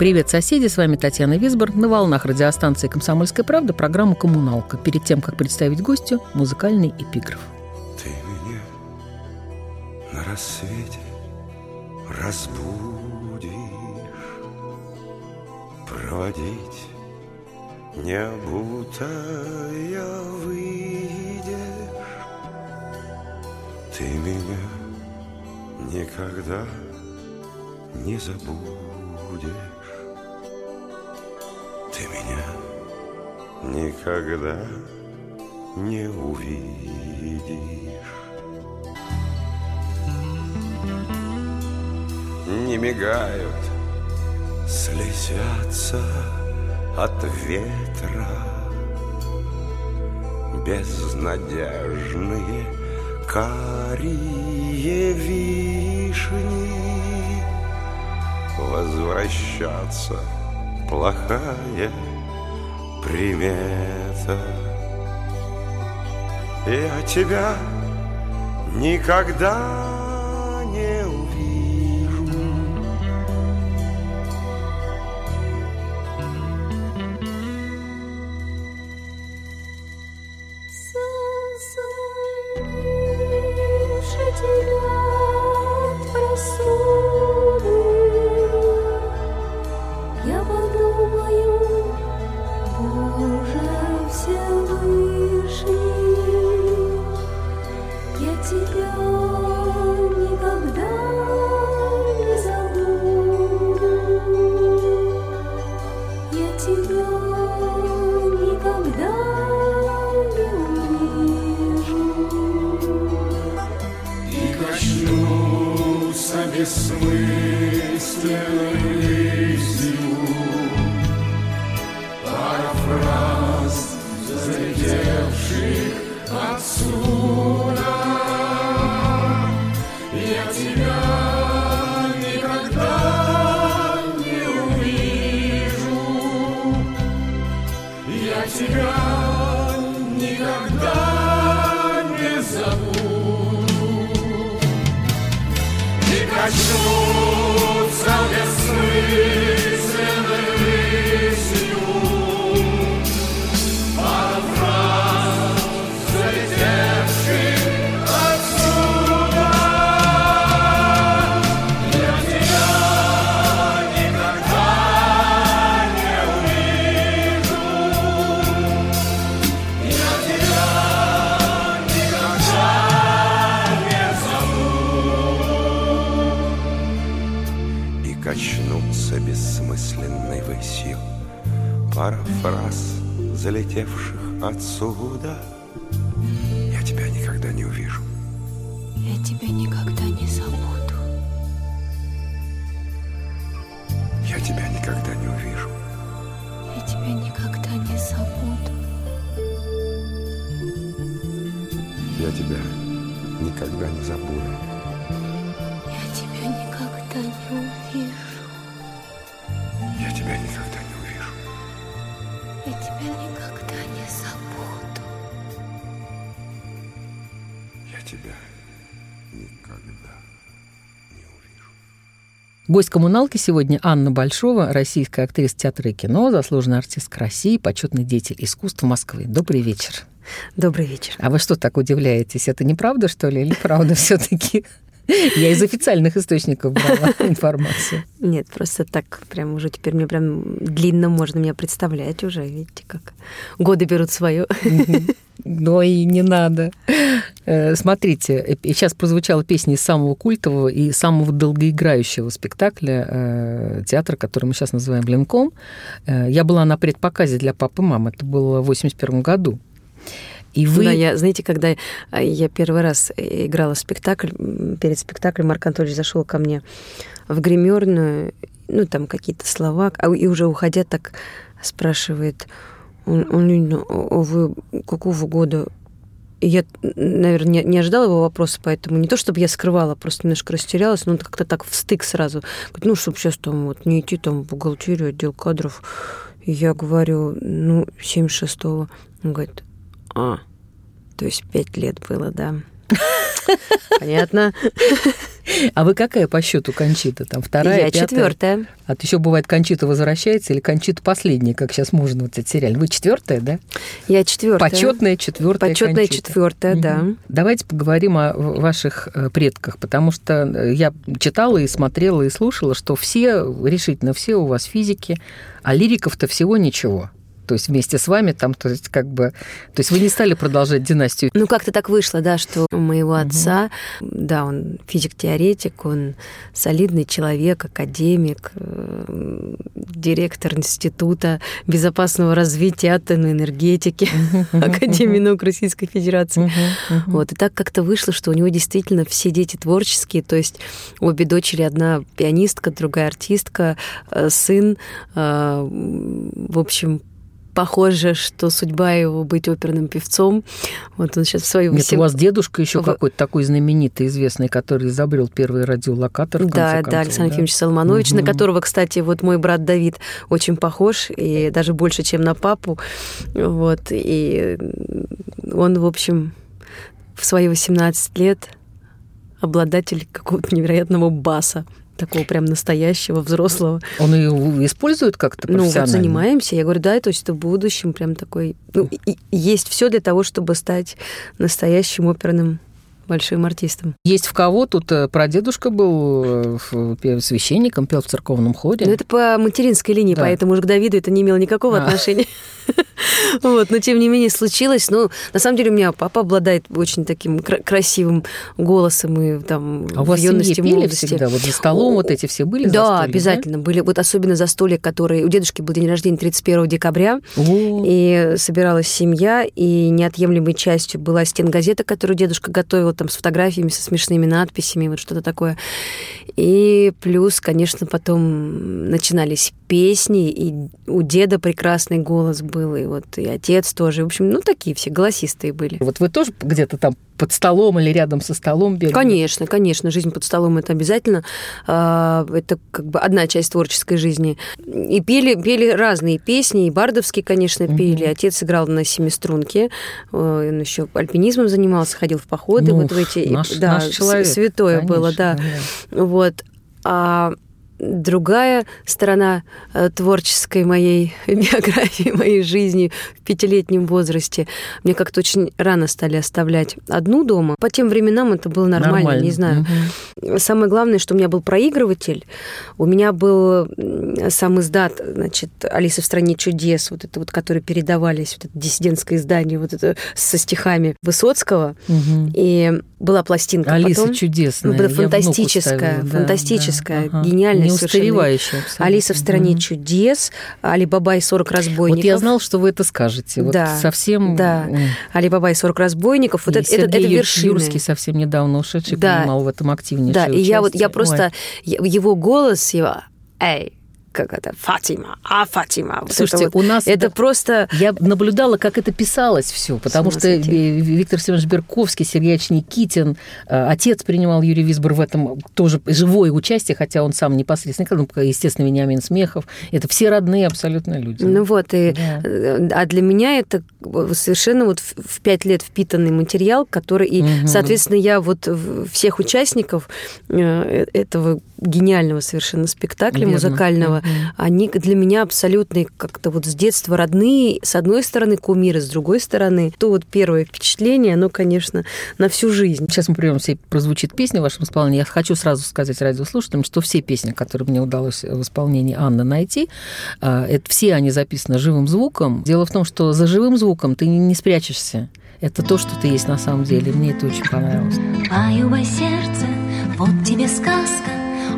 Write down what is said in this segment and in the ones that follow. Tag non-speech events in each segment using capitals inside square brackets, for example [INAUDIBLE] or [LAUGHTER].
Привет, соседи! С вами Татьяна Висбор. На волнах радиостанции «Комсомольская правда» программа «Коммуналка». Перед тем, как представить гостю, музыкальный эпиграф. Ты меня на рассвете разбудишь Проводить не обутая выйдешь Ты меня никогда не забудешь меня никогда не увидишь. Не мигают, слезятся от ветра Безнадежные карие вишни. Возвращаться плохая примета Я тебя никогда не увижу отсюда Я тебя никогда не увижу Я тебя никогда не забуду. Я тебя никогда не увижу Я тебя никогда не забуду. Я тебя никогда не забуду Я тебя никогда не увижу. Гость коммуналки сегодня Анна Большова, российская актриса театра и кино, заслуженная артистка России, почетный деятель искусств Москвы. Добрый вечер. Добрый вечер. А вы что так удивляетесь? Это неправда, что ли, или правда [LAUGHS] все таки Я из официальных источников брала [LAUGHS] информацию. Нет, просто так прям уже теперь мне прям длинно можно меня представлять уже. Видите, как годы берут свое. Но и не надо. Э, Смотрите, сейчас прозвучала песня из самого культового и самого долгоиграющего спектакля э, театра, который мы сейчас называем «Ленком». Э, Я была на предпоказе для папы и мамы. Это было в 81 году. И вы... Да, я, знаете, когда я первый раз играла спектакль, м, перед спектаклем Марк Анатольевич зашел ко мне в гримерную, ну, там какие-то слова, а и уже уходя так спрашивает, он, он, Лена, а вы какого года И я, наверное, не, не ожидала его вопроса, поэтому не то, чтобы я скрывала, просто немножко растерялась, но он как-то так встык сразу. Говорит, ну, чтобы сейчас там вот не идти там в бухгалтерию, отдел кадров. И я говорю, ну, 76-го. Он говорит, а, то есть пять лет было, да. [LAUGHS] Понятно. [LAUGHS] А вы какая по счету кончита? Там вторая, Я пятая? четвертая. А еще бывает кончита возвращается или кончита последняя, как сейчас можно вот этот сериал. Вы четвертая, да? Я четвертая. Почетная четвертая. Почетная Кончита. четвертая, да. Давайте поговорим о ваших э, предках, потому что э, я читала и смотрела и слушала, что все, решительно все у вас физики, а лириков-то всего ничего. То есть вместе с вами там, то есть как бы... То есть вы не стали продолжать династию. Ну, как-то так вышло, да, что у моего отца, да, он физик-теоретик, он солидный человек, академик, э, директор Института безопасного развития атомной энергетики Академии наук Российской Федерации. Вот, и так как-то вышло, что у него действительно все дети творческие, то есть обе дочери, одна пианистка, другая артистка, э, сын, э, в общем, похоже, что судьба его быть оперным певцом. Вот он сейчас в свою Нет, у вас дедушка еще В- какой-то такой знаменитый, известный, который изобрел первый радиолокатор. Да, концов, да, Александр Ефимович Соломонович, на Мгм. которого, кстати, вот мой брат Давид очень похож, и даже больше, чем на папу. Вот, и он, в общем, в свои 18 лет обладатель какого-то невероятного баса, такого прям настоящего, взрослого. Он ее использует как-то Ну, вот профессионально? занимаемся. Я говорю, да, то есть это в будущем прям такой... Ну, есть все для того, чтобы стать настоящим оперным большим артистом. Есть в кого? Тут э, прадедушка был э, священником, пел в церковном ходе. Ну, это по материнской линии, Да. поэтому уже к Давиду это не имело никакого А. отношения. [LAUGHS] Вот, но тем не менее случилось. Ну, на самом деле у меня папа обладает очень таким кра- красивым голосом и там а у вас юности, пели всегда? Вот за столом вот эти все были Да, обязательно были. Вот особенно застолья, которые... У дедушки был день рождения 31 декабря, и собиралась семья, и неотъемлемой частью была стенгазета, которую дедушка готовил там с фотографиями, со смешными надписями, вот что-то такое. И плюс, конечно, потом начинались песни, и у деда прекрасный голос был, и вот и отец тоже. В общем, ну, такие все голосистые были. Вот вы тоже где-то там под столом или рядом со столом бегали? Конечно, конечно, жизнь под столом это обязательно. А, Это как бы одна часть творческой жизни. И пели, пели разные песни, и бардовские, конечно, пели. Отец играл на семиструнке, э, он еще альпинизмом занимался, ходил в походы, Ну, вот в эти. наш- да, наш человек, святое было, конечно, да. Вот. А другая сторона э, творческой моей [LAUGHS] биографии, моей жизни в пятилетнем возрасте, мне как-то очень рано стали оставлять одну дома. По тем временам это было нормально, не знаю. Мгм. Самое главное, что у меня был проигрыватель, у меня был сам издат, значит, «Алиса в стране чудес», вот это вот, которые передавались, вот это диссидентское издание, вот это со стихами Высоцкого, Мгм. и была пластинка Алиса потом. чудесная. Ну, фантастическая, ставила, да, фантастическая, да, ага. гениальная Не совершенно. устаревающая абсолютно. Алиса в стране Мгм. чудес, Али Баба и 40 разбойников. Вот я знал, что вы это скажете. Вот Да, совсем... да. Али Баба и 40 разбойников. Вот и это, это, это вершины. Юрский совсем недавно ушедший Да. принимал в этом активнейшее Да, и я вот я просто Ой. его голос, его эй, как это, Фатима, а Фатима. Вот Слушайте, это, вот, у нас это да, просто Я наблюдала, как это писалось все, потому что. Ви- Виктор Семенович Берковский, Сергей Ильич Никитин, э, отец принимал Юрий Висбор в этом тоже живое участие, хотя он сам непосредственно, ну, естественно, Вениамин Смехов. Это все родные абсолютно люди. Ну вот, и, Да. э, а для меня это совершенно вот в пять лет впитанный материал, который, и, Мгм. соответственно, я вот всех участников э, этого гениального совершенно спектакля Верно. музыкального, Мгм. они для меня абсолютно как-то вот с детства родные, с одной стороны кумиры, с другой стороны, то вот первое впечатление, оно, конечно, на всю жизнь. Сейчас мы прервемся, и прозвучит песня в вашем исполнении. Я хочу сразу сказать радиослушателям, что все песни, которые мне удалось в исполнении Анны найти, а, это все они записаны живым звуком. Дело в том, что за живым звуком ты не- не спрячешься. Это то, что ты есть на самом деле. Мне это очень понравилось. Аюба сердце, вот тебе сказка,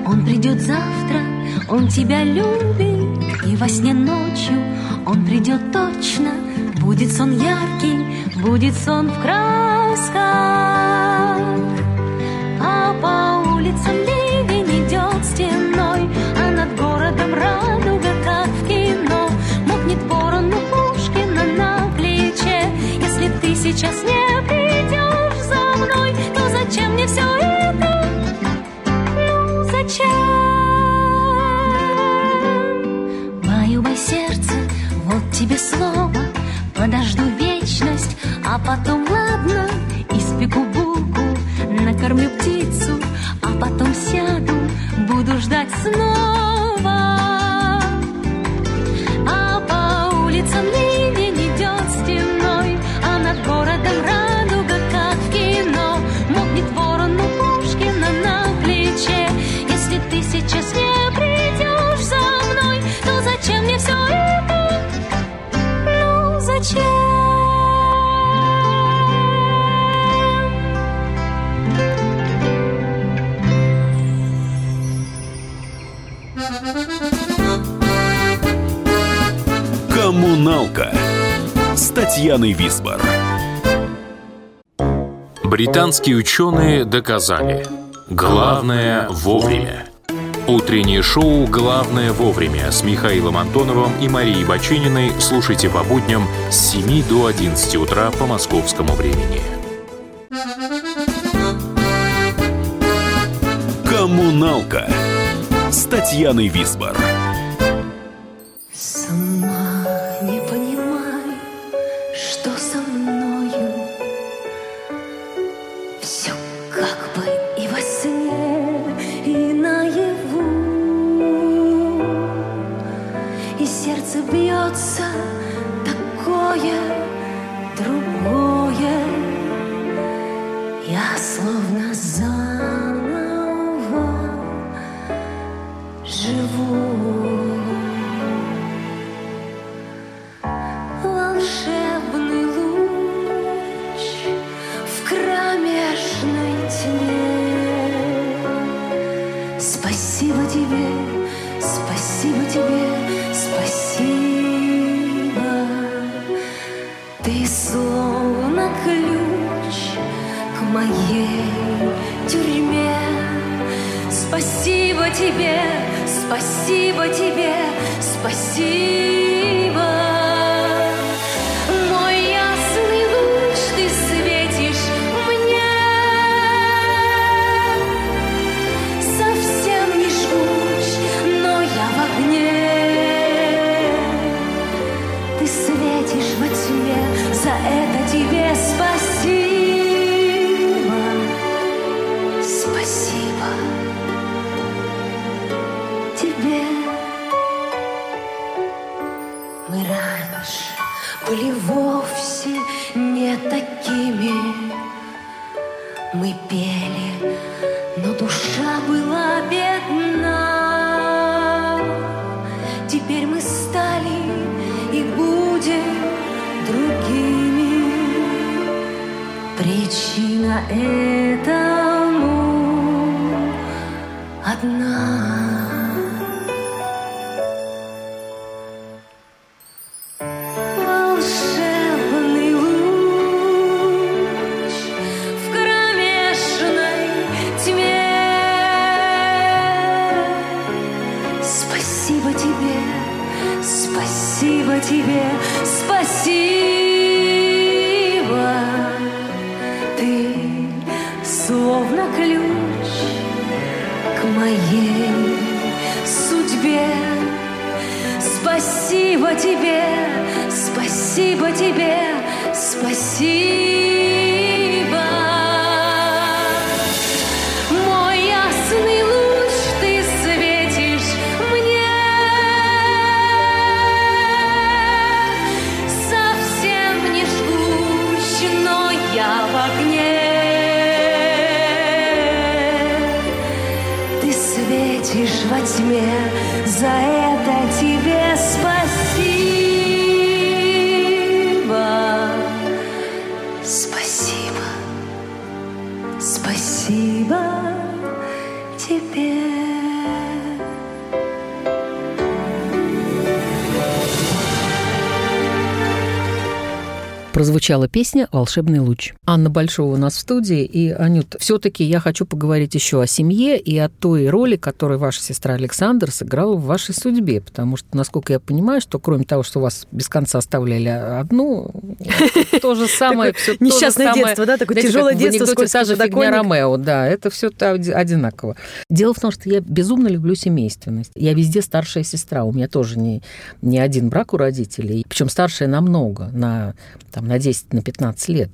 он придет завтра, он тебя любит, и во сне ночью он придет точно, будет сон яркий, будет сон в красках, а по улицам ливень идет стеной, а над городом радуга, как в кино, мокнет ворон у Пушкина на плече, если ты сейчас не Вот тебе слово, подожду вечность, а потом ладно, испеку булку, накормлю птицу, а потом сяду, буду ждать снова. Коммуналка с Татьяной Висбор. Британские ученые доказали. Главное вовремя. Утреннее шоу «Главное вовремя» с Михаилом Антоновым и Марией Бачининой слушайте по будням с 7 до 11 утра по московскому времени. «Коммуналка» с Татьяной Висбор. сердце бьется такое, другое. Я словно за Причина этому одна. Прозвучала песня «Волшебный луч». Анна Большова у нас в студии. И, Анют, все таки я хочу поговорить еще о семье и о той роли, которую ваша сестра Александр сыграла в вашей судьбе. Потому что, насколько я понимаю, что кроме того, что вас без конца оставляли одну, то же самое... Несчастное детство, да? Такое тяжелое детство, сколько та же фигня Ромео, да, это все одинаково. Дело в том, что я безумно люблю семейственность. Я везде старшая сестра. У меня тоже не, не один брак у родителей. Причем старшая намного, на там, на 10, на 15 лет.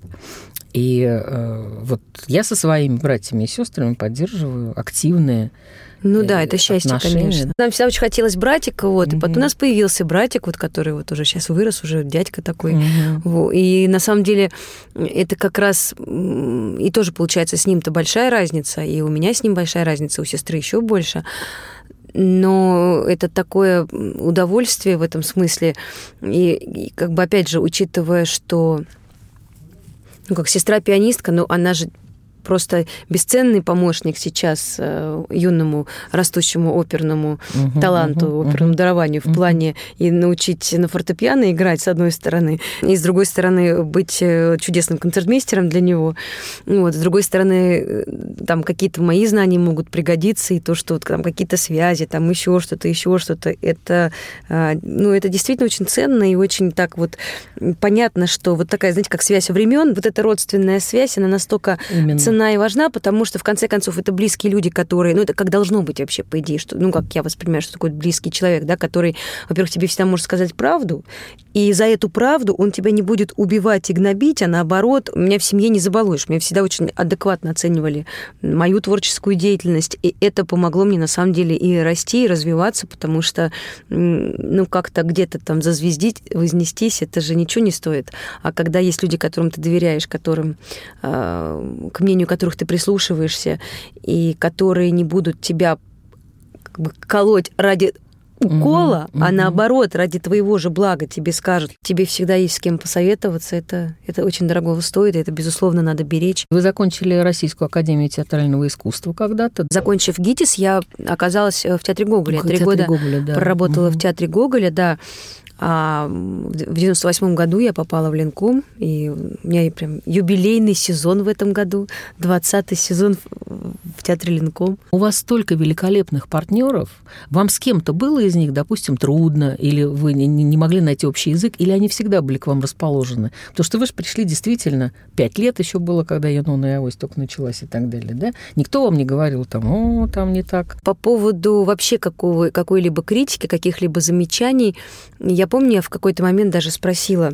И э, вот я со своими братьями и сестрами поддерживаю активные ну да, это счастье, отношения. конечно. Нам всегда очень хотелось братика, вот, mm-hmm. и потом у нас появился братик, вот, который вот уже сейчас вырос, уже дядька такой. Mm-hmm. Вот, и на самом деле это как раз и тоже получается с ним-то большая разница, и у меня с ним большая разница, у сестры еще больше но это такое удовольствие в этом смысле. И, и как бы опять же, учитывая, что ну, как сестра-пианистка, но она же просто бесценный помощник сейчас э, юному растущему оперному угу, таланту, угу, оперному угу. дарованию в плане и научить на фортепиано играть, с одной стороны, и с другой стороны быть э, чудесным концертмейстером для него. Вот, с другой стороны, э, там какие-то мои знания могут пригодиться, и то, что там какие-то связи, там еще что-то, еще что-то, это, ну, это действительно очень ценно и очень так вот понятно, что вот такая, знаете, как связь времен, вот эта родственная связь, она настолько ценна ценна и важна, потому что, в конце концов, это близкие люди, которые... Ну, это как должно быть вообще, по идее, что, ну, как я воспринимаю, что такое близкий человек, да, который, во-первых, тебе всегда может сказать правду, и за эту правду он тебя не будет убивать и гнобить, а наоборот, меня в семье не забалуешь. Меня всегда очень адекватно оценивали мою творческую деятельность, и это помогло мне, на самом деле, и расти, и развиваться, потому что, ну, как-то где-то там зазвездить, вознестись, это же ничего не стоит. А когда есть люди, которым ты доверяешь, которым, э, к мнению которых ты прислушиваешься, и которые не будут тебя как бы колоть ради укола, угу, а угу. наоборот, ради твоего же блага тебе скажут, тебе всегда есть с кем посоветоваться, это, это очень дорого стоит, и это, безусловно, надо беречь. Вы закончили Российскую академию театрального искусства когда-то? Закончив ГИТИС, я оказалась в Театре Гоголя. Три года Гоголя, да. проработала угу. в Театре Гоголя, да. А в 98 году я попала в Ленком, и у меня прям юбилейный сезон в этом году, 20-й сезон в театре Ленком. У вас столько великолепных партнеров. Вам с кем-то было из них, допустим, трудно, или вы не могли найти общий язык, или они всегда были к вам расположены? Потому что вы же пришли действительно, пять лет еще было, когда Янона и Авось только началась и так далее, да? Никто вам не говорил там, о, там не так. По поводу вообще какого, какой-либо критики, каких-либо замечаний, я помню, я в какой-то момент даже спросила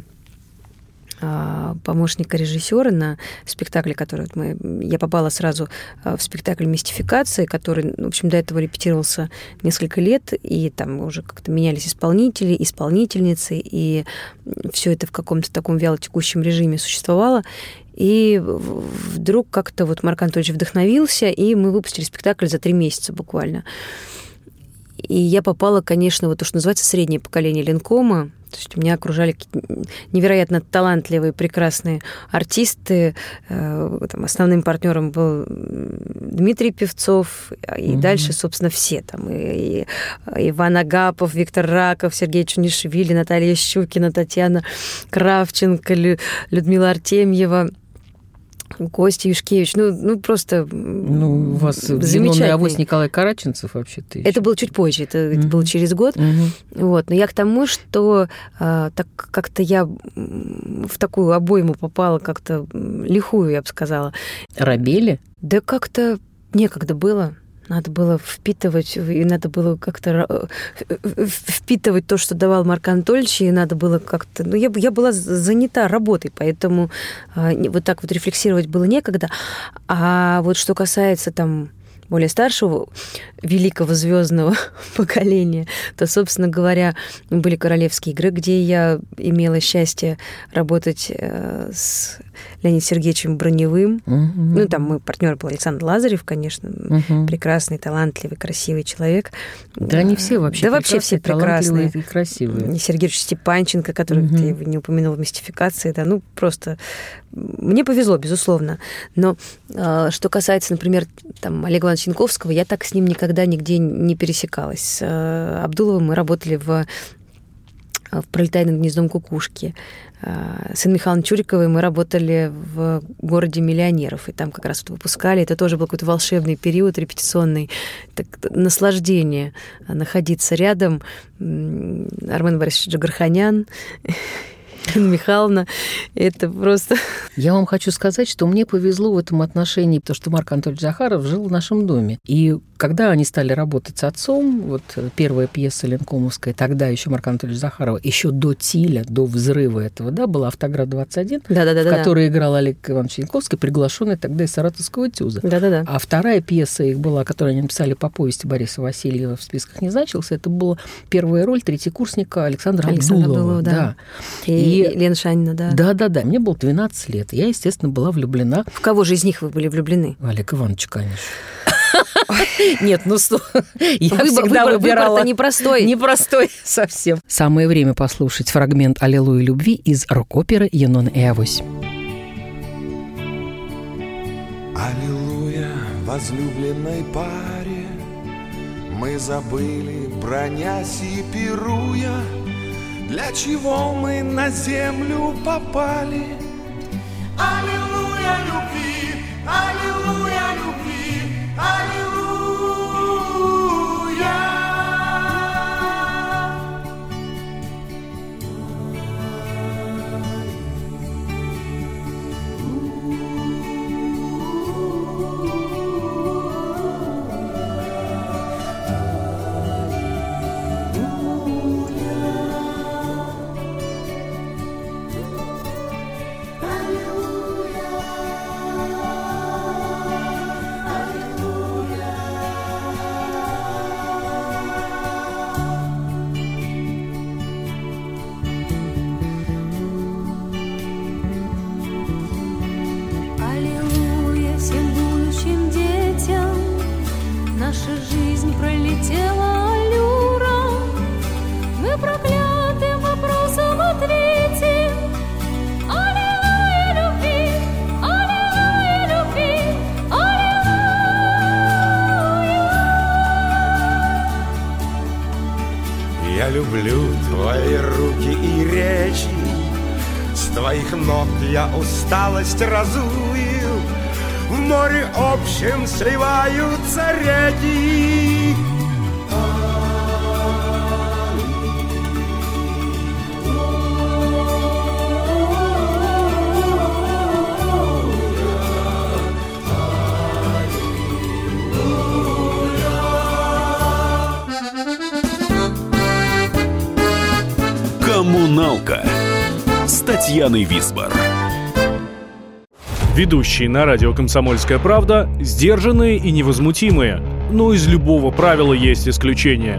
а, помощника режиссера на спектакле, который мы, я попала сразу а, в спектакль «Мистификация», который, в общем, до этого репетировался несколько лет, и там уже как-то менялись исполнители, исполнительницы, и все это в каком-то таком вялотекущем режиме существовало. И вдруг как-то вот Марк Анатольевич вдохновился, и мы выпустили спектакль за три месяца буквально. И я попала, конечно, вот то, что называется среднее поколение Ленкома. То есть меня окружали невероятно талантливые, прекрасные артисты. Э, там, основным партнером был Дмитрий Певцов, и mm-hmm. дальше, собственно, все. Там, и, и Иван Агапов, Виктор Раков, Сергей Чунишвили, Наталья Щукина, Татьяна Кравченко, Людмила Артемьева – Костя Юшкевич, ну, ну просто Ну, у вас замечательный авось Николай Караченцев вообще-то Это было чуть позже, это, mm-hmm. это было через год. Mm-hmm. Вот. Но я к тому, что а, так как-то я в такую обойму попала как-то лихую, я бы сказала. Рабели? Да как-то некогда было. Надо было впитывать, и надо было как-то э, впитывать то, что давал Марк Анатольевич, и надо было как-то... Ну, я, я была занята работой, поэтому а, вот так вот рефлексировать было некогда. А вот что касается там более старшего великого звездного [LAUGHS] поколения, то, собственно говоря, были королевские игры, где я имела счастье работать э, с Леонидом Сергеевичем Броневым. Угу. Ну, там мой партнер был Александр Лазарев, конечно, угу. прекрасный, талантливый, красивый человек. Да, они все вообще Да, вообще все прекрасные. и красивые. Сергей Степанченко, который угу. ты не упомянул в мистификации, да, ну, просто мне повезло, безусловно. Но э, что касается, например, там, Олега Ивановича Янковского, я так с ним никогда нигде не пересекалась. С э, Абдуловым мы работали в в «Пролетая над гнездом кукушки». Э, С Инной Чуриковой мы работали в городе миллионеров, и там как раз вот выпускали. Это тоже был какой-то волшебный период репетиционный. Так, наслаждение находиться рядом. Армен Борисович Джигарханян, [LAUGHS] Инна Михайловна. Это просто... [LAUGHS] Я вам хочу сказать, что мне повезло в этом отношении, потому что Марк Анатольевич Захаров жил в нашем доме. И когда они стали работать с отцом, вот первая пьеса Ленкомовская, тогда еще Марк Анатольевич Захарова, еще до Тиля, до взрыва этого, да, была «Автоград-21», Да-да-да. в которой играл Олег Иванович Янковский, приглашенный тогда из Саратовского ТЮЗа. Да-да-да. А вторая пьеса их была, которую они написали по повести Бориса Васильева, в списках не значился, это была первая роль третьекурсника Александра Александра Абдулова. Абдулова, да. И- И, Лена Шанина, да. Да-да-да, мне было 12 лет. Я, естественно, была влюблена В кого же из них вы были влюблены? в Олега Ивановича, конечно. [LAUGHS] Нет, ну что, [LAUGHS] я Выбор- всегда выбор- выбирала... выбор-то непростой. [LAUGHS] Непростой совсем. Самое время послушать фрагмент «Аллилуйя любви» из рок-оперы «Юнон и Авось». Аллилуйя, возлюбленной паре, Мы забыли, бронясь и пируя, Для чего мы на землю попали. Аллилуйя любви, аллилуйя любви, аллилуйя. Люблю твои руки и речи, С твоих ног я усталость разую, В море общем сливаются реки. «Коммуналка» с Татьяной Висбор. Ведущие на радио «Комсомольская правда» сдержанные и невозмутимые. Но из любого правила есть исключение.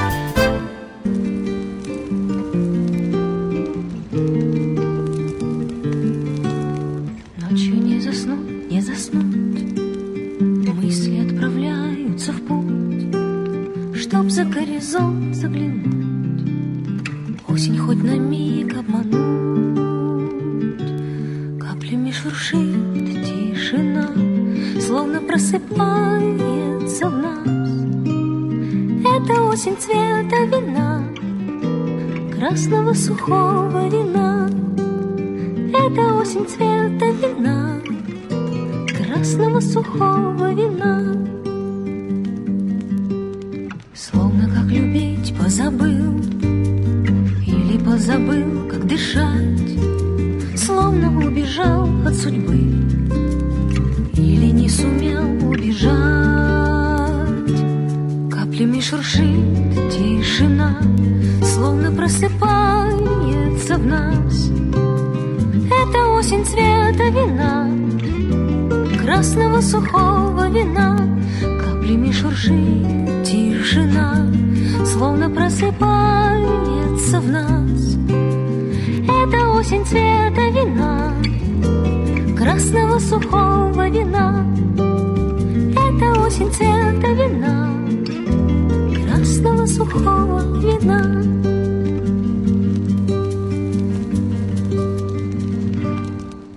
Ночью не заснуть, не заснуть. Мысли отправляются в путь Чтоб за горизонт заглянуть. Осень хоть на миг обмануть. Каплями шуршит тишина Словно просыпается в нас. Это осень цвета вина Красного сухого вина осень цвета вина, красного сухого вина.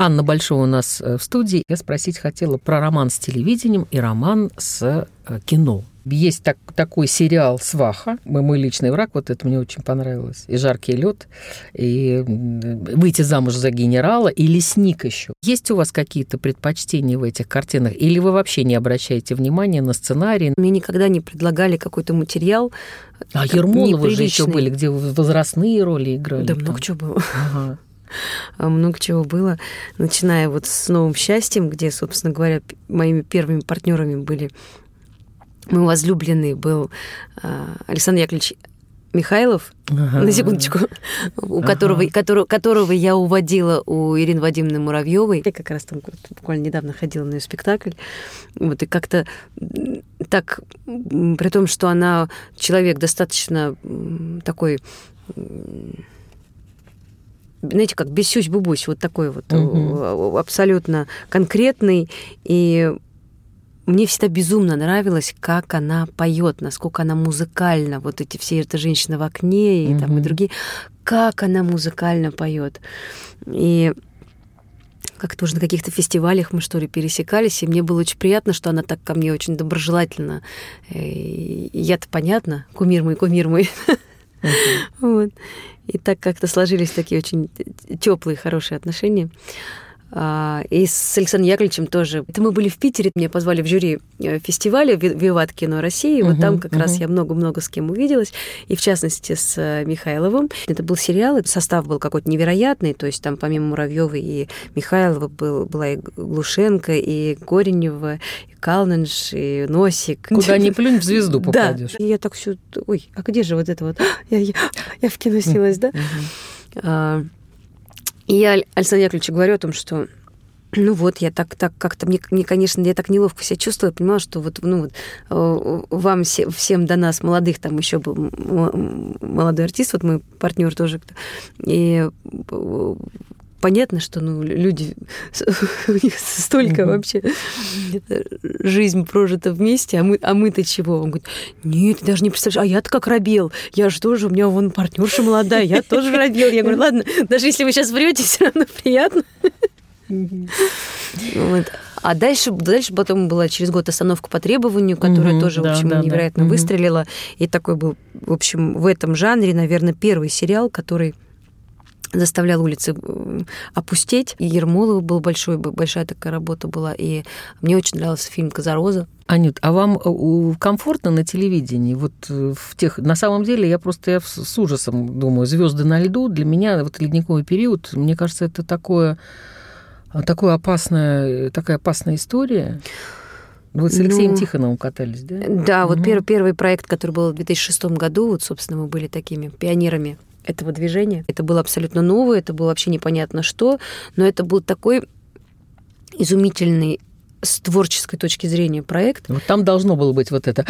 Анна Большого у нас э, в студии. Я спросить хотела про роман с телевидением и роман с э, кино. Есть так, такой сериал «Сваха», «Мой, мой личный враг», вот это мне очень понравилось, и «Жаркий лед», и «Выйти замуж за генерала», и «Лесник» еще. Есть у вас какие-то предпочтения в этих картинах, или вы вообще не обращаете внимания на сценарий? Мне никогда не предлагали какой-то материал А Ермолова же еще были, где возрастные роли играли. Да там. много чего было. Ага. А много чего было, начиная вот с «Новым счастьем», где, собственно говоря, моими первыми партнерами были мой возлюбленный был а, Александр Яковлевич Михайлов, Ага. на секундочку, у Ага. которого, которого, которого я уводила у Ирины Вадимовны Муравьевой. Я как раз там буквально недавно ходила на ее спектакль. Вот, и как-то так, при том, что она человек достаточно такой знаете, как бесюсь-бубусь, вот такой вот э, абсолютно конкретный. И мне всегда безумно нравилось, как она поет, насколько она музыкальна. Вот эти все, эта женщина в окне и там и другие. Как она музыкально поет. И как-то уже на каких-то фестивалях мы, что ли, пересекались, и мне было очень приятно, что она так ко мне очень доброжелательно. Э, И я-то понятно, кумир мой, кумир мой. [LAUGHS] Вот. И так как-то сложились такие очень теплые, хорошие отношения. А, И с Александром Яковлевичем тоже. Это мы были в Питере, меня позвали в жюри э, фестиваля «Ви- «Виват кино России». Вот Мгм, там как раз мгм. я много-много с кем увиделась, и в частности с э, Михайловым. Это был сериал, и состав был какой-то невероятный, то есть там помимо Муравьевой и Михайлова был, была и Глушенко, и Коренева, и Калнинш, и Носик. Куда ни плюнь, в звезду попадешь. Да, и я так все... Ой, а где же вот это вот? [GASPS] Я, я, я в кино снялась, да? А, И я Александру Яковлевичу говорю о том, что ну вот, я так, так как-то, мне, мне, конечно, я так неловко себя чувствую, я понимала, что вот, ну вот, э, вам все- всем до нас, молодых, там еще был молодой артист, вот мой партнер тоже, и э, понятно, что ну, люди, [LAUGHS] у них столько Мгм. вообще э, жизнь прожита вместе, а, мы, а мы-то чего? Он говорит, нет, ты даже не представляешь, а я-то как робел, я же тоже, у меня вон партнерша молодая, я тоже робел. Я говорю, ладно, даже если вы сейчас врете, все равно приятно. Вот. А дальше, дальше потом была через год остановка по требованию, которая Мгм, тоже, в да, общем, да, да. невероятно Мгм. выстрелила. И такой был, в общем, в этом жанре, наверное, первый сериал, который заставлял улицы э, опустеть. И Ермолова был большой, большая такая работа была. И мне очень нравился фильм «Казароза». Анют, а вам э, комфортно на телевидении? Вот э, в тех, на самом деле, я просто я с ужасом думаю, звезды на льду для меня вот ледниковый период, мне кажется, это такое, а, такое опасная, такая опасная история. Вы с Алексеем Ну, Тихоновым катались, да? Да, вот Мгм. первый, первый проект, который был в 2006 году, вот, собственно, мы были такими пионерами этого движения. Это было абсолютно новое, это было вообще непонятно что, но это был такой изумительный с творческой точки зрения проект. Вот там должно было быть вот это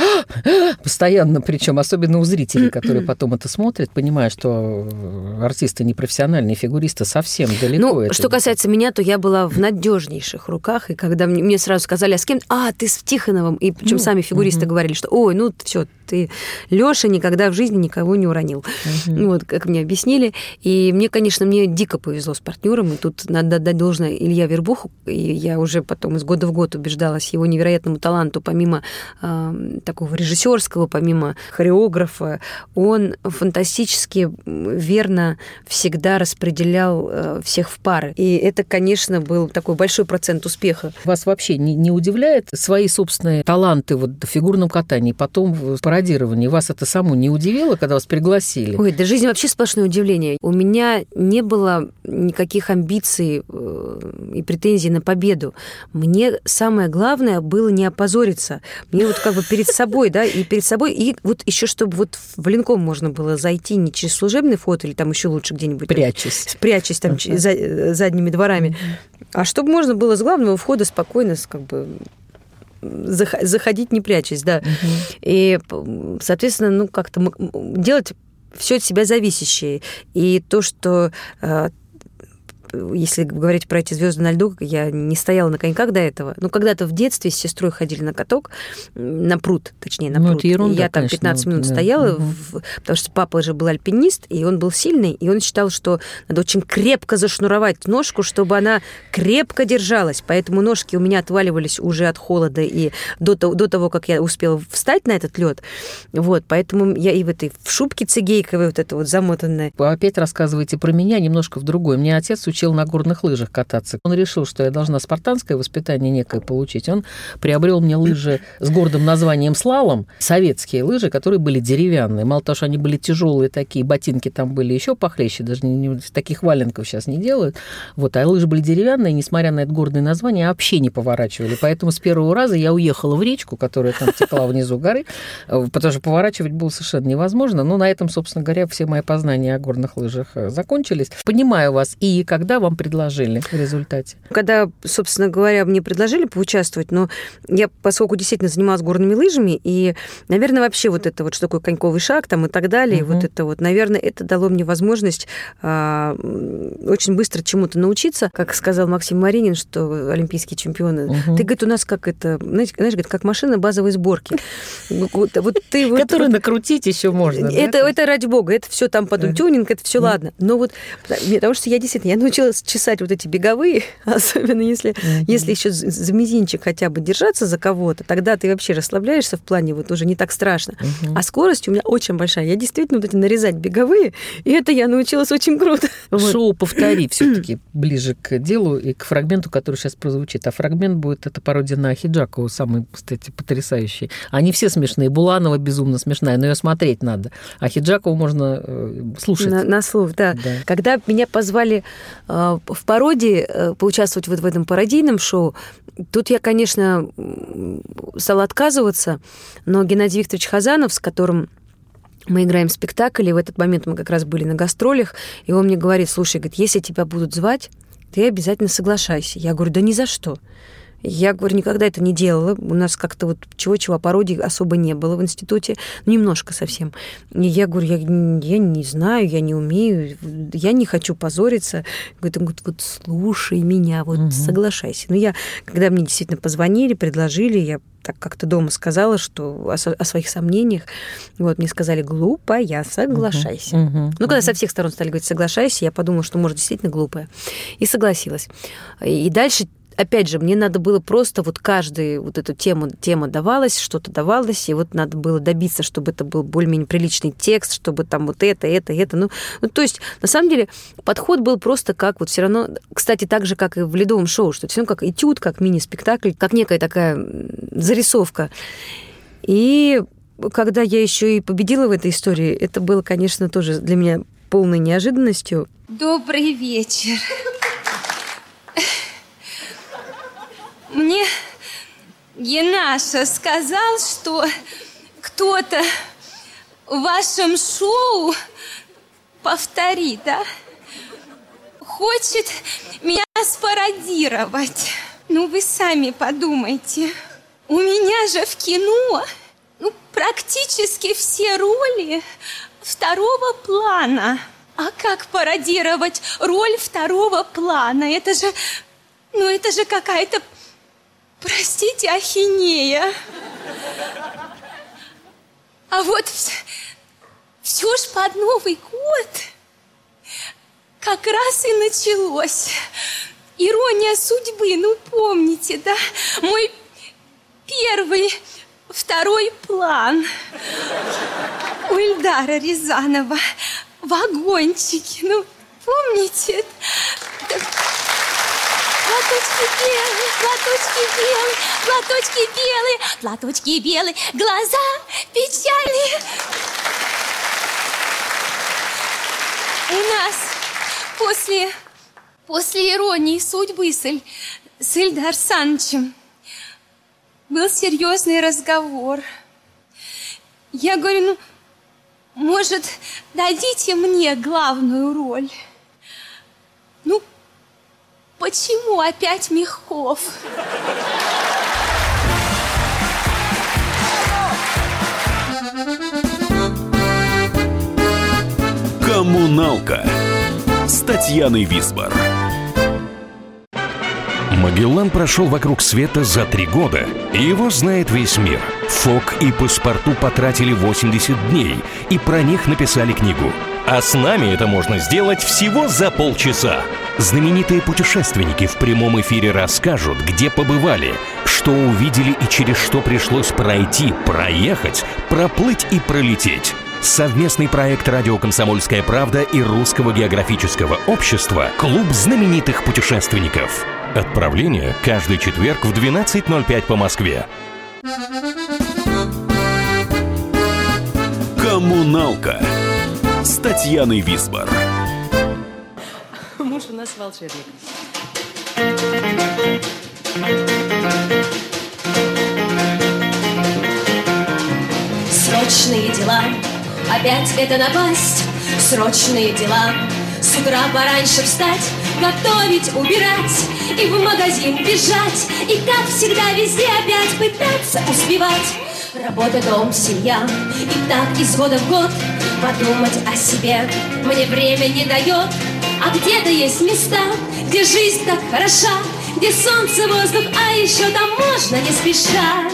постоянно, причем особенно у зрителей, которые [CLEARS THROAT] потом это смотрят, понимая, что э, артисты не профессиональные, фигуристы совсем далеко. Ну, это- что касается меня, то я была в надежнейших руках, и когда мне, мне сразу сказали, а с кем? А, ты с Тихоновым. И причем Ну, сами фигуристы мгм. говорили, что, ой, ну все, ты Леша никогда в жизни никого не уронил. Ну, вот как мне объяснили. И мне, конечно, мне дико повезло с партнером. И тут надо отдать должное Илья Вербуху. И я уже потом из года в год убеждалась его невероятному таланту, помимо э, такого режиссерского, помимо хореографа, он фантастически верно всегда распределял э, всех в пары. И это, конечно, был такой большой процент успеха. Вас вообще не, не удивляет свои собственные таланты вот в фигурном катании, потом в пародировании? Вас это само не удивило, когда вас пригласили? Ой, да жизнь вообще сплошное удивление. У меня не было никаких амбиций э, и претензий на победу. Мне самое главное было не опозориться. Мне вот как бы перед собой, да, и перед собой, и вот еще чтобы вот в Ленком можно было зайти не через служебный вход или там еще лучше где-нибудь. Прячусь. Прячусь там Ага. за- э, задними дворами. А чтобы можно было с главного входа спокойно, как бы зах- заходить не прячась, да. И, п- соответственно, ну, как-то делать все от себя зависящее. И то, что э, если говорить про эти звезды на льду, я не стояла на коньках до этого. Ну, когда-то в детстве с сестрой ходили на каток, на пруд, точнее, на Ну, пруд. ерунда, И я там конечно, 15 минут вот, да. стояла, Мгм. в- потому что папа же был альпинист, и он был сильный, и он считал, что надо очень крепко зашнуровать ножку, чтобы она крепко держалась. Поэтому ножки у меня отваливались уже от холода и до, того- до того, как я успела встать на этот лед. Вот, поэтому я и в этой в шубке цигейковой вот это вот замотанная. Опять рассказываете про меня немножко в другой. Мне отец учил на горных лыжах кататься. Он решил, что я должна спартанское воспитание некое получить. Он приобрел мне лыжи с гордым названием слалом, советские лыжи, которые были деревянные. Мало того, что они были тяжелые такие, ботинки там были еще похлеще, даже не- таких валенков сейчас не делают. Вот, а лыжи были деревянные, несмотря на это гордое название, вообще не поворачивали. Поэтому с первого раза я уехала в речку, которая там текла внизу горы, э, потому что поворачивать было совершенно невозможно. Но на этом, собственно говоря, все мои познания о горных лыжах э, закончились. Понимаю вас. И когда вам предложили в результате? Когда, собственно говоря, мне предложили поучаствовать, но я, поскольку действительно занималась горными лыжами, и, наверное, вообще вот это вот, что такое коньковый шаг там и так далее, Мгм. вот это вот, наверное, это дало мне возможность а, очень быстро чему-то научиться. Как сказал Максим Маринин, что олимпийские чемпионы, Мгм. ты, говорит, у нас как это, знаешь, говорит, как машина базовой сборки. Вот, вот ты вот- накрутить еще можно. это, ради бога, это все там потом тюнинг, это все ладно. Но вот потому что я действительно я научилась чесать вот эти беговые, [LAUGHS] особенно если, если еще за мизинчик хотя бы держаться за кого-то, тогда ты вообще расслабляешься в плане вот уже не так страшно. А скорость у меня очень большая. Я действительно вот эти нарезать беговые, и это я научилась очень круто. [LAUGHS] Вот. Шоу «Повтори» [CLEARS THROAT] все-таки ближе к делу и к фрагменту, который сейчас прозвучит. А фрагмент будет это пародия на Хиджакову, самый, кстати, потрясающий. Они все смешные. Буланова безумно смешная, но ее смотреть надо. А Хиджакову можно э, слушать. На, на слух, да. Да. Когда меня позвали в пародии э, поучаствовать вот в этом пародийном шоу, тут я, конечно, стала отказываться, но Геннадий Викторович Хазанов, с которым мы играем спектакль, и в этот момент мы как раз были на гастролях, и он мне говорит, слушай, говорит, если тебя будут звать, ты обязательно соглашайся. Я говорю, да ни за что. Я, говорю, никогда это не делала. У нас как-то вот чего-чего пародий особо не было в институте. Ну, немножко совсем. И я говорю, я, я не знаю, я не умею, я не хочу позориться. Говорит, он говорит, вот слушай меня, вот соглашайся. Ну, я, когда мне действительно позвонили, предложили, я так как-то дома сказала, что о, со- о своих сомнениях. Вот, мне сказали, глупая, соглашайся. Мгм. Ну, когда со всех сторон стали говорить «соглашайся», я подумала, что, может, действительно глупая. И согласилась. И дальше Опять же, мне надо было просто вот каждую вот эту тему, тема давалась, что-то давалось, и вот надо было добиться, чтобы это был более-менее приличный текст, чтобы там вот это, это, это. Ну, ну, то есть, на самом деле, подход был просто как вот все равно, кстати, так же, как и в ледовом шоу, что все равно как этюд, как мини-спектакль, как некая такая зарисовка. И когда я еще и победила в этой истории, это было, конечно, тоже для меня полной неожиданностью. Добрый вечер. Мне Генаша сказал, что кто-то в вашем шоу повторит, да? Хочет меня спародировать. Ну, вы сами подумайте. У меня же в кино ну, практически все роли второго плана. А как пародировать роль второго плана? Это же, ну это же какая-то, простите, ахинея. А вот все ж под Новый год как раз и началось. Ирония судьбы, ну помните, да? Мой первый, второй план у Ильдара Рязанова. Вагончики, ну помните? Да. Платочки белые, платочки белые, платочки белые, платочки белые, глаза печальные. У нас после, после иронии судьбы с, Иль, с Ильдар Санычем был серьезный разговор. Я говорю, ну, может, дадите мне главную роль? Ну, почему опять Мягков? «Коммуналка» с Татьяной Висбор. Магеллан прошел вокруг света за три года, и его знает весь мир. Фок и паспорту потратили 80 дней, и про них написали книгу. А с нами это можно сделать всего за полчаса. Знаменитые путешественники в прямом эфире расскажут, где побывали, что увидели и через что пришлось пройти, проехать, проплыть и пролететь. Совместный проект «Радио Комсомольская правда» и Русского географического общества «Клуб знаменитых путешественников». Отправление каждый четверг в 12.05 по Москве. Коммуналка с Татьяной Висбор. Муж у нас волшебник. Срочные дела, опять это напасть. Срочные дела, с утра пораньше встать Готовить, убирать и в магазин бежать. И как всегда везде опять пытаться успевать. Работа, дом, семья. И так из года в год Подумать о себе. Мне время не дает А где-то есть места, где жизнь так хороша Где солнце, воздух, а еще там можно не спеша?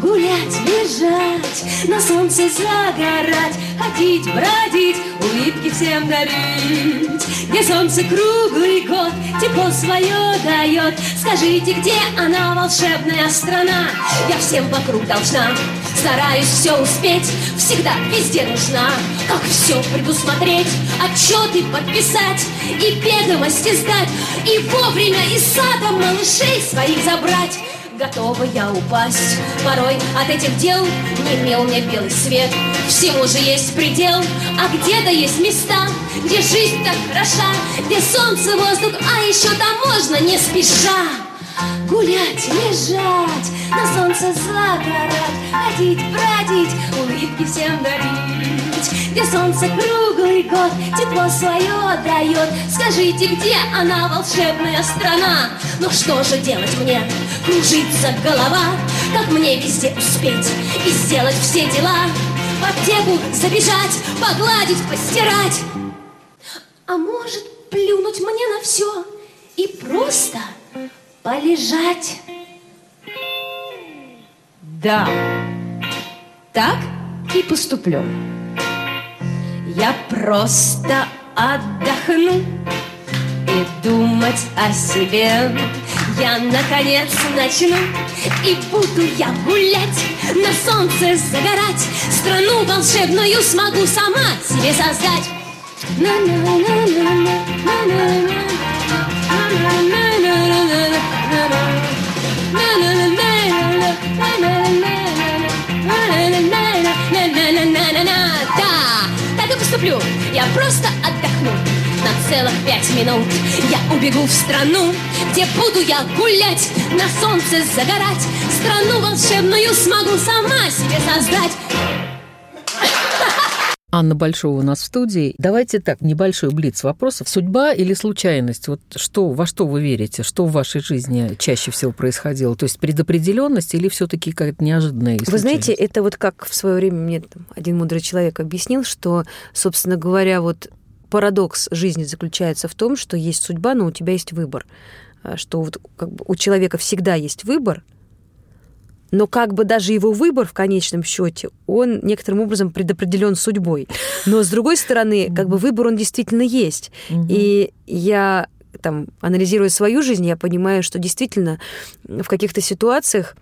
Гулять, лежать, на солнце загорать Ходить, бродить, улыбки всем дарить. Где солнце круглый год тепло свое дает Скажите, где она, волшебная страна? Я всем вокруг должна Стараюсь все успеть, всегда везде нужна Как все предусмотреть, отчеты подписать И ведомости сдать И вовремя из сада малышей своих забрать. Готова я упасть Порой от этих дел не мел мне белый свет. Всему же есть предел А где-то есть места Где жизнь так хороша Где солнце, воздух, а еще там можно не спеша Гулять, лежать, на солнце загорать Ходить, бродить, улыбки всем дарить Где солнце круглый год тепло свое дает Скажите, где она, волшебная страна? Ну что же делать мне? Кружится голова Как мне везде успеть и сделать все дела В аптеку забежать, погладить, постирать А может плюнуть мне на все и просто полежать? Да, так и поступлю. Я просто отдохну и думать о себе я наконец начну И буду я гулять, на солнце загорать Страну волшебную смогу сама себе создать и поступлю. Я просто отдохну на целых пять минут. Я убегу в страну, где буду я гулять На солнце загорать. Страну волшебную смогу сама себе создать Анна Большова у нас в студии. Давайте так, небольшой блиц вопросов. Судьба или случайность? Вот что, во что вы верите? Что в вашей жизни чаще всего происходило? То есть предопределенность или все таки какая-то неожиданная Вы знаете, это вот как в свое время мне там, один мудрый человек объяснил, что, собственно говоря, вот парадокс жизни заключается в том, что есть судьба, но у тебя есть выбор. А, что вот как бы у человека всегда есть выбор, но как бы даже его выбор в конечном счете, он некоторым образом предопределен судьбой. Но с другой стороны, как бы выбор он действительно есть. И я там, анализируя свою жизнь, я понимаю, что действительно в каких-то ситуациях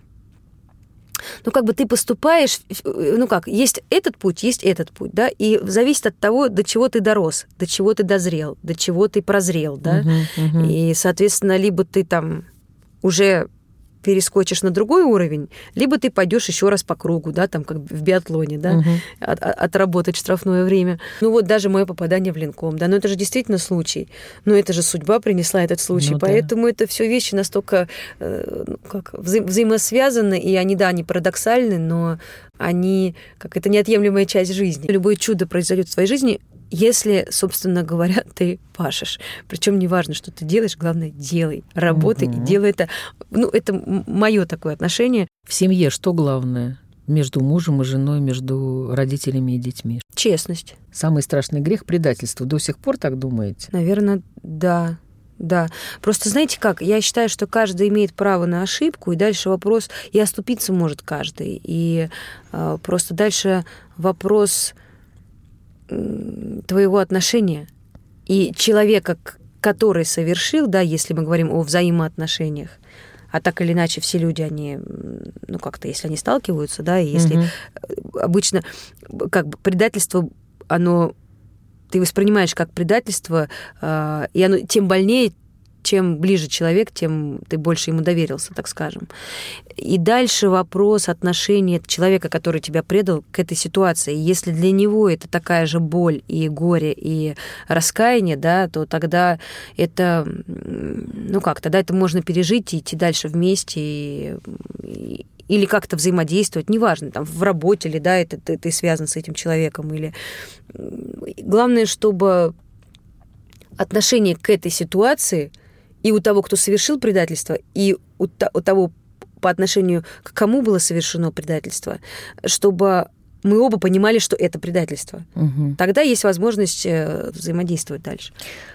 ну, как бы ты поступаешь, ну как, есть этот путь, есть этот путь, да, и зависит от того, до чего ты дорос, до чего ты дозрел, до чего ты прозрел, да, uh-huh, uh-huh. и, соответственно, либо ты там уже перескочишь на другой уровень, либо ты пойдешь еще раз по кругу, да, там как в биатлоне, да, угу. от, отработать штрафное время. Ну вот даже мое попадание в линком, да, но это же действительно случай, но это же судьба принесла этот случай, ну, поэтому да. это все вещи настолько э, ну, как вза- взаимосвязаны, и они, да, они парадоксальны, но они как это неотъемлемая часть жизни. Любое чудо произойдет в твоей жизни, если, собственно говоря, [LAUGHS] ты пашешь. Причем не важно, что ты делаешь, главное, делай, работай угу. и делай это. Ну, это мое такое отношение. В семье что главное? Между мужем и женой, между родителями и детьми. Честность. Самый страшный грех – предательство. До сих пор так думаете? Наверное, да. да. Просто знаете как, я считаю, что каждый имеет право на ошибку, и дальше вопрос, и оступиться может каждый. И э, просто дальше вопрос твоего отношения и человека, который совершил, да, если мы говорим о взаимоотношениях, а так или иначе все люди, они, ну как-то, если они сталкиваются, да, и если угу. обычно как бы предательство, оно ты воспринимаешь как предательство, э, и оно тем больнее, чем ближе человек, тем ты больше ему доверился, так скажем. И дальше вопрос отношения человека, который тебя предал, к этой ситуации. Если для него это такая же боль и горе, и раскаяние, да, то тогда это, ну как, тогда это можно пережить и идти дальше вместе, и, и, или как-то взаимодействовать, неважно, там, в работе ли, да, это ты, ты связан с этим человеком, или... Главное, чтобы отношение к этой ситуации – и у того, кто совершил предательство, и у, у того, по отношению к кому было совершено предательство, чтобы мы оба понимали, что это предательство. Угу. Тогда есть возможность э, взаимодействовать дальше.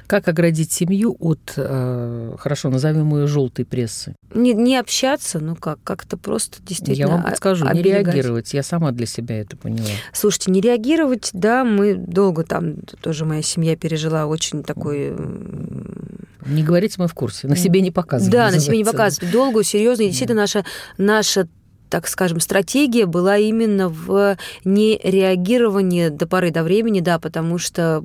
Как оградить семью от, э, хорошо, назовем ее желтой прессы? Не, не общаться, ну как, как-то просто действительно. Я вам подскажу, не реагировать. Я сама для себя это поняла. Слушайте, не реагировать, да, мы долго там, тоже моя семья пережила очень такой... Не говорите, мы в курсе, на себе не показывать. Да, на себе не показывать. Долгую, серьезную. Действительно, наша, наша так скажем, стратегия была именно в нереагировании до поры до времени, да, потому что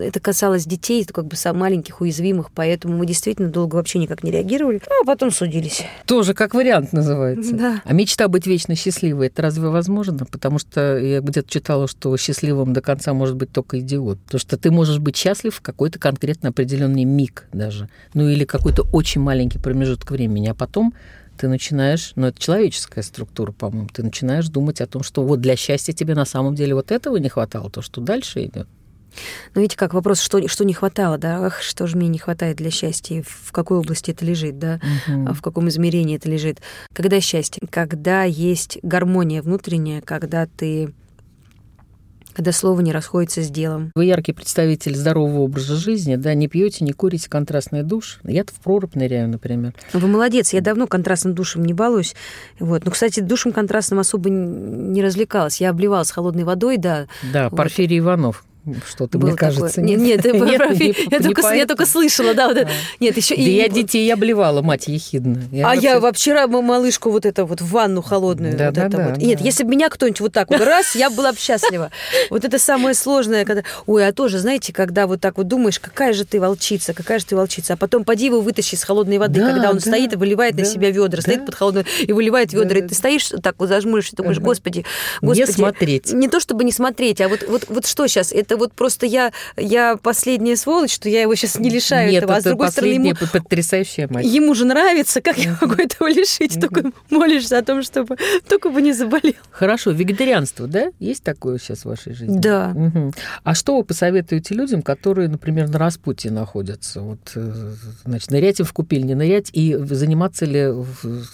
это касалось детей, как бы маленьких, уязвимых, поэтому мы действительно долго вообще никак не реагировали, а потом судились. Тоже как вариант называется. Да. А мечта быть вечно счастливой, это разве возможно? Потому что я где-то читала, что счастливым до конца может быть только идиот. Потому что ты можешь быть счастлив в какой-то конкретно определенный миг даже, ну или какой-то очень маленький промежуток времени, а потом ты начинаешь, ну это человеческая структура, по-моему, ты начинаешь думать о том, что вот для счастья тебе на самом деле вот этого не хватало, то, что дальше идет. Ну, видите, как вопрос, что, что не хватало, да? Ах, что же мне не хватает для счастья? В какой области это лежит, да? Угу. В каком измерении это лежит? Когда счастье? Когда есть гармония внутренняя, когда ты когда слово не расходится с делом. Вы яркий представитель здорового образа жизни, да, не пьете, не курите контрастный душ. Я-то в прорубь ныряю, например. Вы молодец, я давно контрастным душем не балуюсь. Вот. Ну, кстати, душем контрастным особо не развлекалась. Я обливалась холодной водой, да. Да, вот. Порфирий Иванов что-то, мне кажется. Нет, нет, нет, [LAUGHS] нет не, я, не только, я только слышала, да, вот да. Нет, еще да и... я детей обливала, мать ехидна. Я а вообще... я вчера малышку вот это вот в ванну холодную. Да, вот да, это да, вот. да. Нет, если бы меня кто-нибудь вот так вот раз, я была бы счастлива. Вот это самое сложное, когда... Ой, а тоже, знаете, когда вот так вот думаешь, какая же ты волчица, какая же ты волчица, а потом поди его вытащи из холодной воды, да, когда он да, стоит и выливает да, на себя ведра, да, стоит под холодной и выливает ведра, да, и ты стоишь так вот зажмурившись, думаешь, господи, господи. Не смотреть. Не то, чтобы не смотреть, а вот, вот, вот что сейчас? Это вот просто я я последняя сволочь, что я его сейчас не лишаю Нет, этого. А с другой стороны, ему, потрясающая мать. Ему же нравится, как я могу этого лишить? Только молишься о том, чтобы только бы не заболел. Хорошо, вегетарианство, да? Есть такое сейчас в вашей жизни? Да. Угу. А что вы посоветуете людям, которые, например, на распутье находятся? Вот, э, значит, нырять им в купель, не нырять, и заниматься ли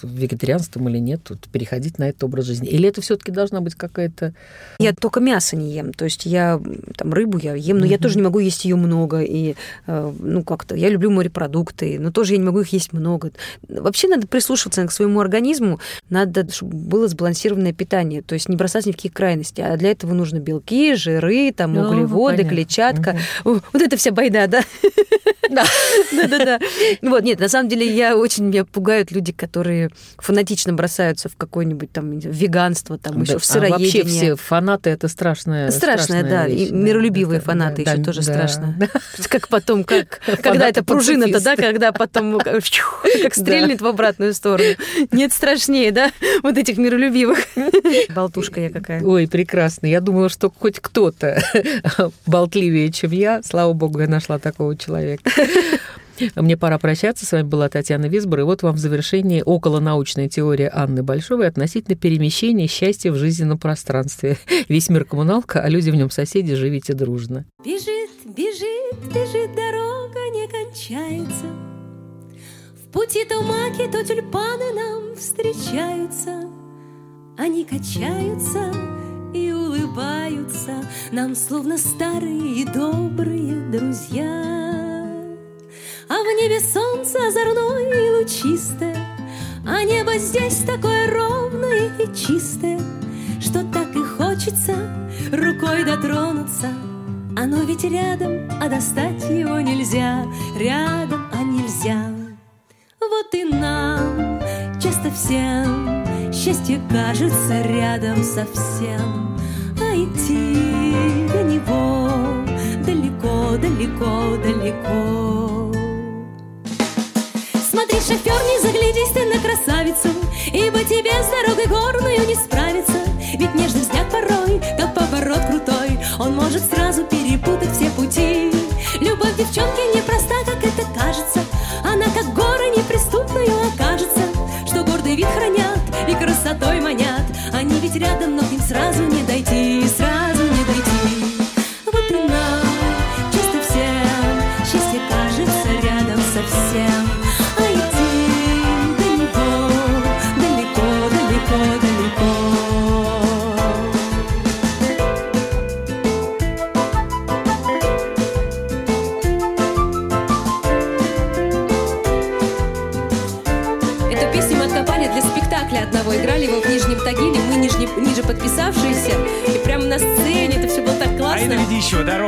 вегетарианством или нет, вот, переходить на этот образ жизни? Или это все таки должна быть какая-то... Я только мясо не ем, то есть я там рыбу я ем, но mm-hmm. я тоже не могу есть ее много. И, э, ну, как-то, я люблю морепродукты, но тоже я не могу их есть много. Вообще надо прислушиваться к своему организму, надо, чтобы было сбалансированное питание, то есть не бросать ни в какие крайности. А для этого нужны белки, жиры, там, ну, углеводы, ну, клетчатка. Угу. Вот это вся байда, да? Да. [LAUGHS] Да-да-да. Вот, нет, на самом деле я очень, меня пугают люди, которые фанатично бросаются в какое-нибудь там веганство, там еще в сыроедение. А вообще все фанаты это страшное. Страшное, да. Миролюбивые фанаты еще тоже страшно. [LAUGHS] Как потом, как [LAUGHS] когда эта пружина-то, да, когда потом [LAUGHS] как стрельнет в обратную сторону. Нет страшнее, да, вот этих миролюбивых. Болтушка я какая. Ой, прекрасно. Я думала, что хоть кто-то болтливее, чем я. Слава богу, я нашла такого человека. Мне пора прощаться. С вами была Татьяна Висбор. И вот вам в завершении околонаучная теория Анны Большовой относительно перемещения счастья в жизненном пространстве. [LAUGHS] Весь мир коммуналка, а люди в нем соседи, живите дружно. Бежит, бежит, бежит, дорога не кончается. В пути то маки, то тюльпаны нам встречаются. Они качаются и улыбаются нам, словно старые и добрые друзья. А в небе солнце озорное и лучистое, А небо здесь такое ровное и чистое, Что так и хочется рукой дотронуться. Оно ведь рядом, а достать его нельзя, Рядом, а нельзя. Вот и нам, часто всем, Счастье кажется рядом совсем, А идти до него далеко, далеко, далеко. Смотри, шофер, не заглядись ты на красавицу, Ибо тебе с дорогой горную не справиться. Ведь нежный взгляд порой, как поворот крутой, Он может сразу перепутать все пути. Любовь девчонки непроста, как это кажется, Она как горы неприступную окажется, Что гордый вид хранят и красотой манят. Они ведь рядом, но к ним сразу не дойти, еще дорожная.